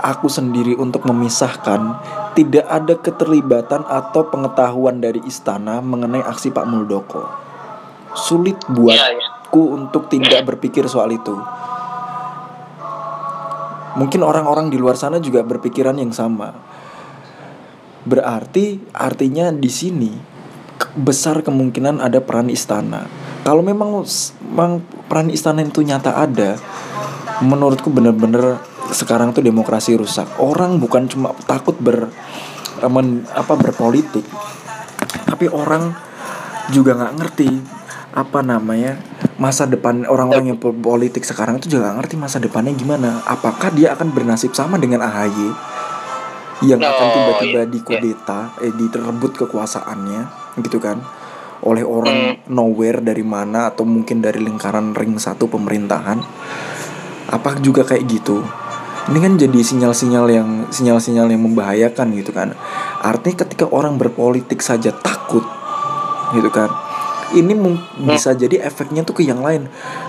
aku sendiri untuk memisahkan tidak ada keterlibatan atau pengetahuan dari istana mengenai aksi Pak Muldoko sulit Iya, iya. aku untuk tidak berpikir soal itu. Mungkin orang-orang di luar sana juga berpikiran yang sama. Berarti artinya di sini besar kemungkinan ada peran istana. Kalau memang, memang peran istana itu nyata ada, menurutku bener-bener sekarang tuh demokrasi rusak. Orang bukan cuma takut ber eh, men- apa berpolitik, tapi orang juga nggak ngerti apa namanya masa depan orang-orang yang po- politik sekarang itu juga ngerti masa depannya gimana. Apakah dia akan bernasib sama dengan AHY yang akan Oh, tiba-tiba iya. dikudeta eh direbut kekuasaannya gitu kan? Oleh orang nowhere dari mana atau mungkin dari lingkaran ring satu pemerintahan? Apa juga kayak gitu? Ini kan jadi sinyal-sinyal yang sinyal-sinyal yang membahayakan gitu kan? Artinya ketika orang berpolitik saja takut gitu kan ini bisa jadi efeknya tuh ke yang lain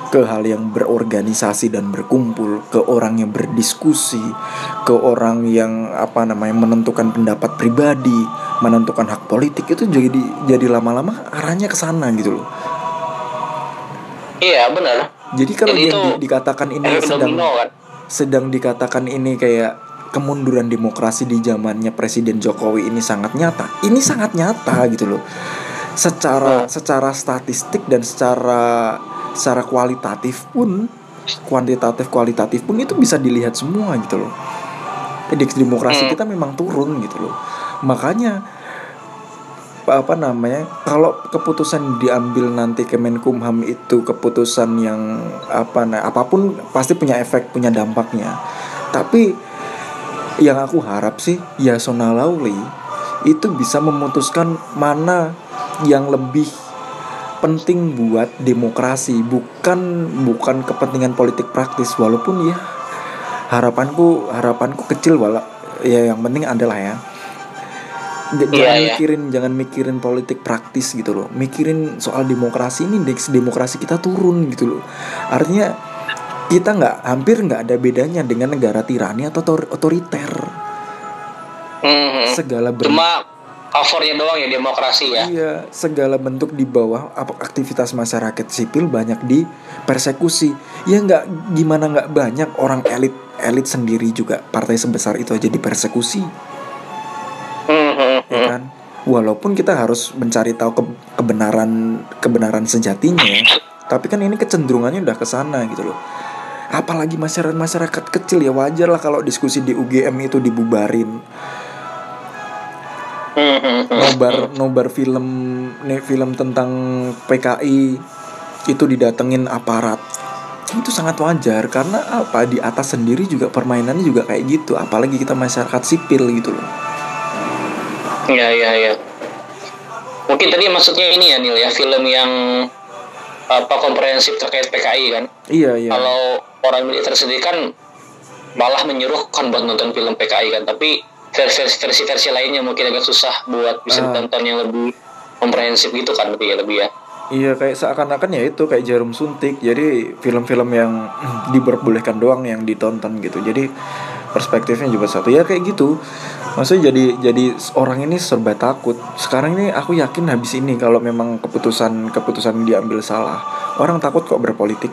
ke hal yang berorganisasi dan berkumpul ke orang yang berdiskusi ke orang yang apa namanya menentukan pendapat pribadi menentukan hak politik itu jadi jadi lama-lama arahnya ke sana gitu loh Iya benar. jadi kalau Jadi yang di- dikatakan ini sedang domino kan. sedang dikatakan ini kayak kemunduran demokrasi di zamannya Presiden Jokowi ini sangat nyata. Ini sangat nyata gitu loh. Secara secara statistik dan secara secara kualitatif pun kuantitatif kualitatif pun itu bisa dilihat semua gitu loh. Indeks demokrasi Hmm. kita memang turun gitu loh. Makanya apa namanya kalau keputusan diambil nanti Kemenkumham itu keputusan yang apa nah apa pun pasti punya efek punya dampaknya tapi yang aku harap sih Yasona Lauli itu bisa memutuskan mana yang lebih penting buat demokrasi bukan bukan kepentingan politik praktis walaupun ya harapanku harapanku kecil wala ya yang penting adalah ya Iya, jangan iya. mikirin jangan mikirin politik praktis gitu loh mikirin soal demokrasi ini indeks demokrasi kita turun gitu loh artinya kita nggak hampir nggak ada bedanya dengan negara tirani atau otor- otoriter Mhm. segala bentuk Cuma covernya doang ya demokrasi ya. Iya, segala bentuk di bawah aktivitas masyarakat sipil banyak di persekusi. Ya nggak gimana nggak banyak orang elit elit sendiri juga partai sebesar itu aja dipersekusi, Mhm. ya kan? Walaupun kita harus mencari tahu ke- kebenaran kebenaran sejatinya, tapi kan ini kecenderungannya udah ke sana gitu loh. Apalagi masyarakat masyarakat kecil ya wajar lah kalau diskusi di UGM itu dibubarin. Nobar nobar film nih film tentang PKI itu didatengin aparat itu sangat wajar karena apa di atas sendiri juga permainannya juga kayak gitu apalagi kita masyarakat sipil gitu loh Iya iya iya. Mungkin tadi maksudnya ini ya Nil ya film yang apa komprehensif terkait PKI kan. iya iya Kalau orang militer sendiri kan malah menyuruh kan buat nonton film PKI kan, tapi versi versi versi lainnya mungkin agak susah buat bisa Ah. ditonton yang lebih komprehensif gitu kan lebih ya lebih ya. iya kayak seakan-akan ya itu kayak jarum suntik. Jadi film-film yang diperbolehkan doang yang ditonton gitu. Jadi perspektifnya juga satu. Ya kayak gitu. Maksudnya jadi jadi orang ini serba takut. Sekarang ini aku yakin habis ini kalau memang keputusan keputusan diambil salah orang takut kok berpolitik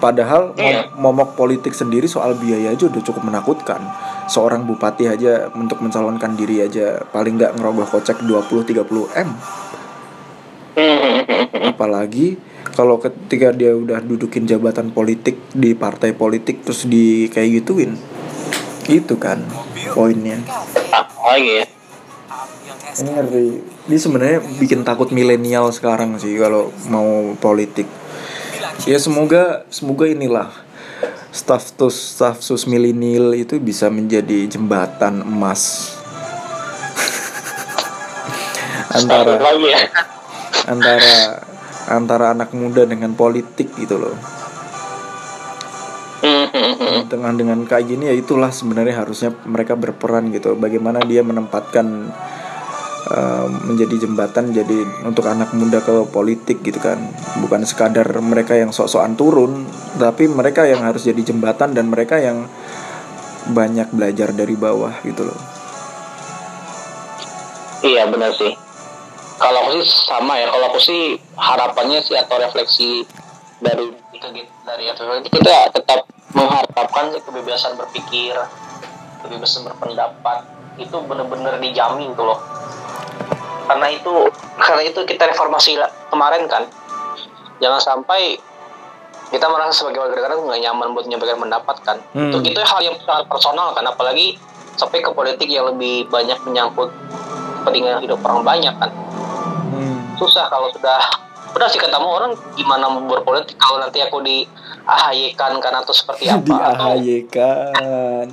padahal Iya. mom- momok politik sendiri soal biaya aja udah cukup menakutkan seorang bupati aja untuk mencalonkan diri aja paling nggak ngerogoh kocek 20-30 m Mhm. apalagi kalau ketika dia udah dudukin jabatan politik di partai politik terus di kayak gituin itu kan poinnya ya. ini ngeri ini sebenarnya bikin takut milenial sekarang sih kalau mau politik ya semoga semoga inilah status status milenial itu bisa menjadi jembatan emas antara ya. antara antara anak muda dengan politik gitu loh Mhm. dengan dengan kayak gini ya itulah sebenarnya harusnya mereka berperan gitu bagaimana dia menempatkan eh, menjadi jembatan jadi untuk anak muda ke politik gitu kan bukan sekadar mereka yang sok-sokan turun tapi mereka yang harus jadi jembatan dan mereka yang banyak belajar dari bawah gitu loh Iya benar sih. Kalau aku sih sama ya. Kalau aku sih harapannya sih atau refleksi dari dari itu kita tetap mengharapkan kebebasan berpikir, kebebasan berpendapat itu benar-benar dijamin tuh loh. Karena itu karena itu kita reformasi kemarin kan. Jangan sampai kita merasa sebagai warga negara nggak nyaman buat menyampaikan pendapat kan. Hmm. Itu itu hal yang sangat personal kan, apalagi sampai ke politik yang lebih banyak menyangkut kepentingan hidup orang banyak kan hmm. susah kalau sudah udah sih katamu orang gimana mau berpolitik kalau nanti aku di AHY kan atau seperti apa di AHY kan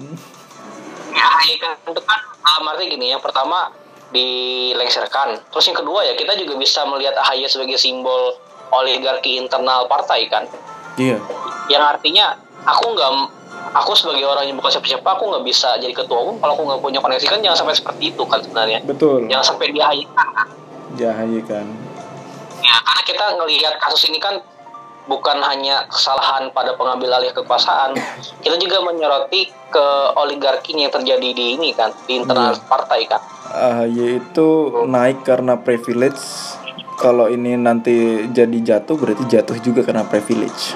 AHY kan itu kan dalam arti gini yang pertama dilengsarkan. Terus yang kedua ya kita juga bisa melihat AHY sebagai simbol oligarki internal partai kan? Iya. Yang artinya aku nggak aku sebagai orang yang bukan siapa-siapa aku nggak bisa jadi ketua umum kalau aku nggak punya koneksi kan? Jangan sampai seperti itu kan sebenarnya. Betul. Jangan sampai di AHY kan Jahaye kan. Ya, karena kita ngelihat kasus ini kan bukan hanya kesalahan pada pengambil alih kekuasaan, kita juga menyoroti ke oligarkinya yang terjadi di ini kan, di internal Iya. partai kan. AHY itu naik karena privilege. Kalau ini nanti jadi jatuh berarti jatuh juga karena privilege.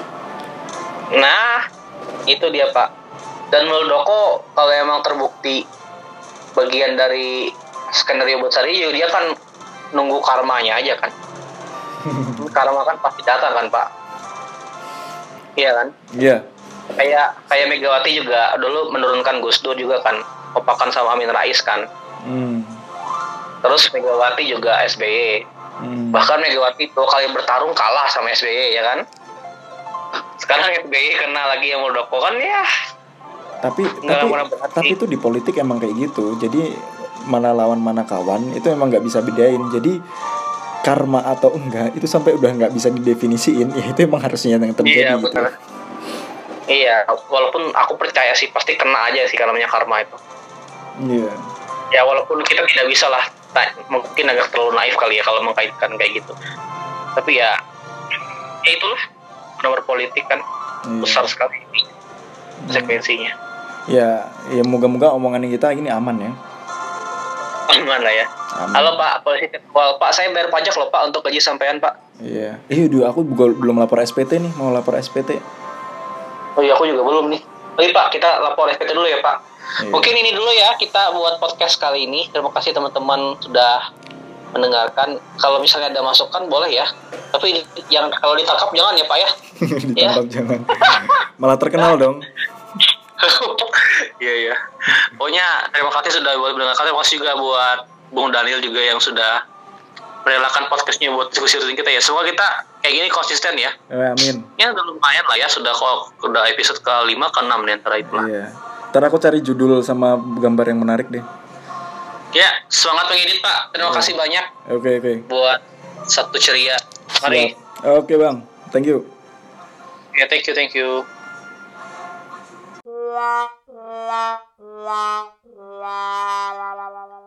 Nah, itu dia Pak. Dan Muldoko kalau emang terbukti bagian dari skenario buat Sariyu, dia kan nunggu karmanya aja kan. Karma kan pasti datang kan Pak. Iya kan? Iya. Kayak kayak Megawati juga dulu menurunkan Gus Dur juga kan, kopakan sama Amin Rais kan. Hmm. Terus Megawati juga SBY. Hmm. Bahkan Megawati dua kali bertarung kalah sama SBY ya kan. Sekarang SBY kena lagi yang Muldoko kan ya Tapi Nggak tapi tapi itu di politik emang kayak gitu. Jadi mana lawan mana kawan itu emang nggak bisa bedain. Jadi karma atau enggak itu sampai udah nggak bisa didefinisiin ya itu emang harusnya yang terjadi Iya gitu. Iya, walaupun aku percaya sih pasti kena aja sih kalau namanya karma itu. Iya. Ya walaupun kita tidak bisa lah, ta- mungkin agak terlalu naif kali ya kalau mengkaitkan kayak gitu. Tapi ya, ya itulah nomor politik kan Iya. besar sekali ini konsekuensinya. Ya, ya moga-moga omongan kita ini aman ya. Aman lah ya. Aman. Halo Pak, polisi Wal, Pak saya bayar pajak loh Pak untuk gaji sampean Pak. Iya. Eh, duh, aku juga belum lapor SPT nih, mau lapor SPT. Oh iya aku juga belum nih. Oke Pak, kita lapor SPT dulu ya Pak. Iya. Mungkin ini dulu ya kita buat podcast kali ini. Terima kasih teman-teman sudah mendengarkan. Kalau misalnya ada masukan boleh ya. Tapi yang kalau ditangkap jangan ya Pak ya. Ditangkap jangan. Malah terkenal dong. Iya iya. Pokoknya terima kasih sudah buat mendengarkan. Terima kasih juga buat Bung Daniel juga yang sudah merelakan podcastnya buat diskusi rutin kita ya. Semoga kita kayak gini konsisten ya. Eh, amin. Ya udah lumayan lah ya sudah kok udah episode ke lima ke enam nih antara itu lah. Iya. Ntar aku cari judul sama gambar yang menarik deh. Ya, semangat pengedit Pak. Terima ya. kasih banyak. Oke okay, oke. Okay. Buat satu ceria. Mari. Oke okay, Bang. Thank you. Ya, yeah, thank you, thank you. La la la la la la la la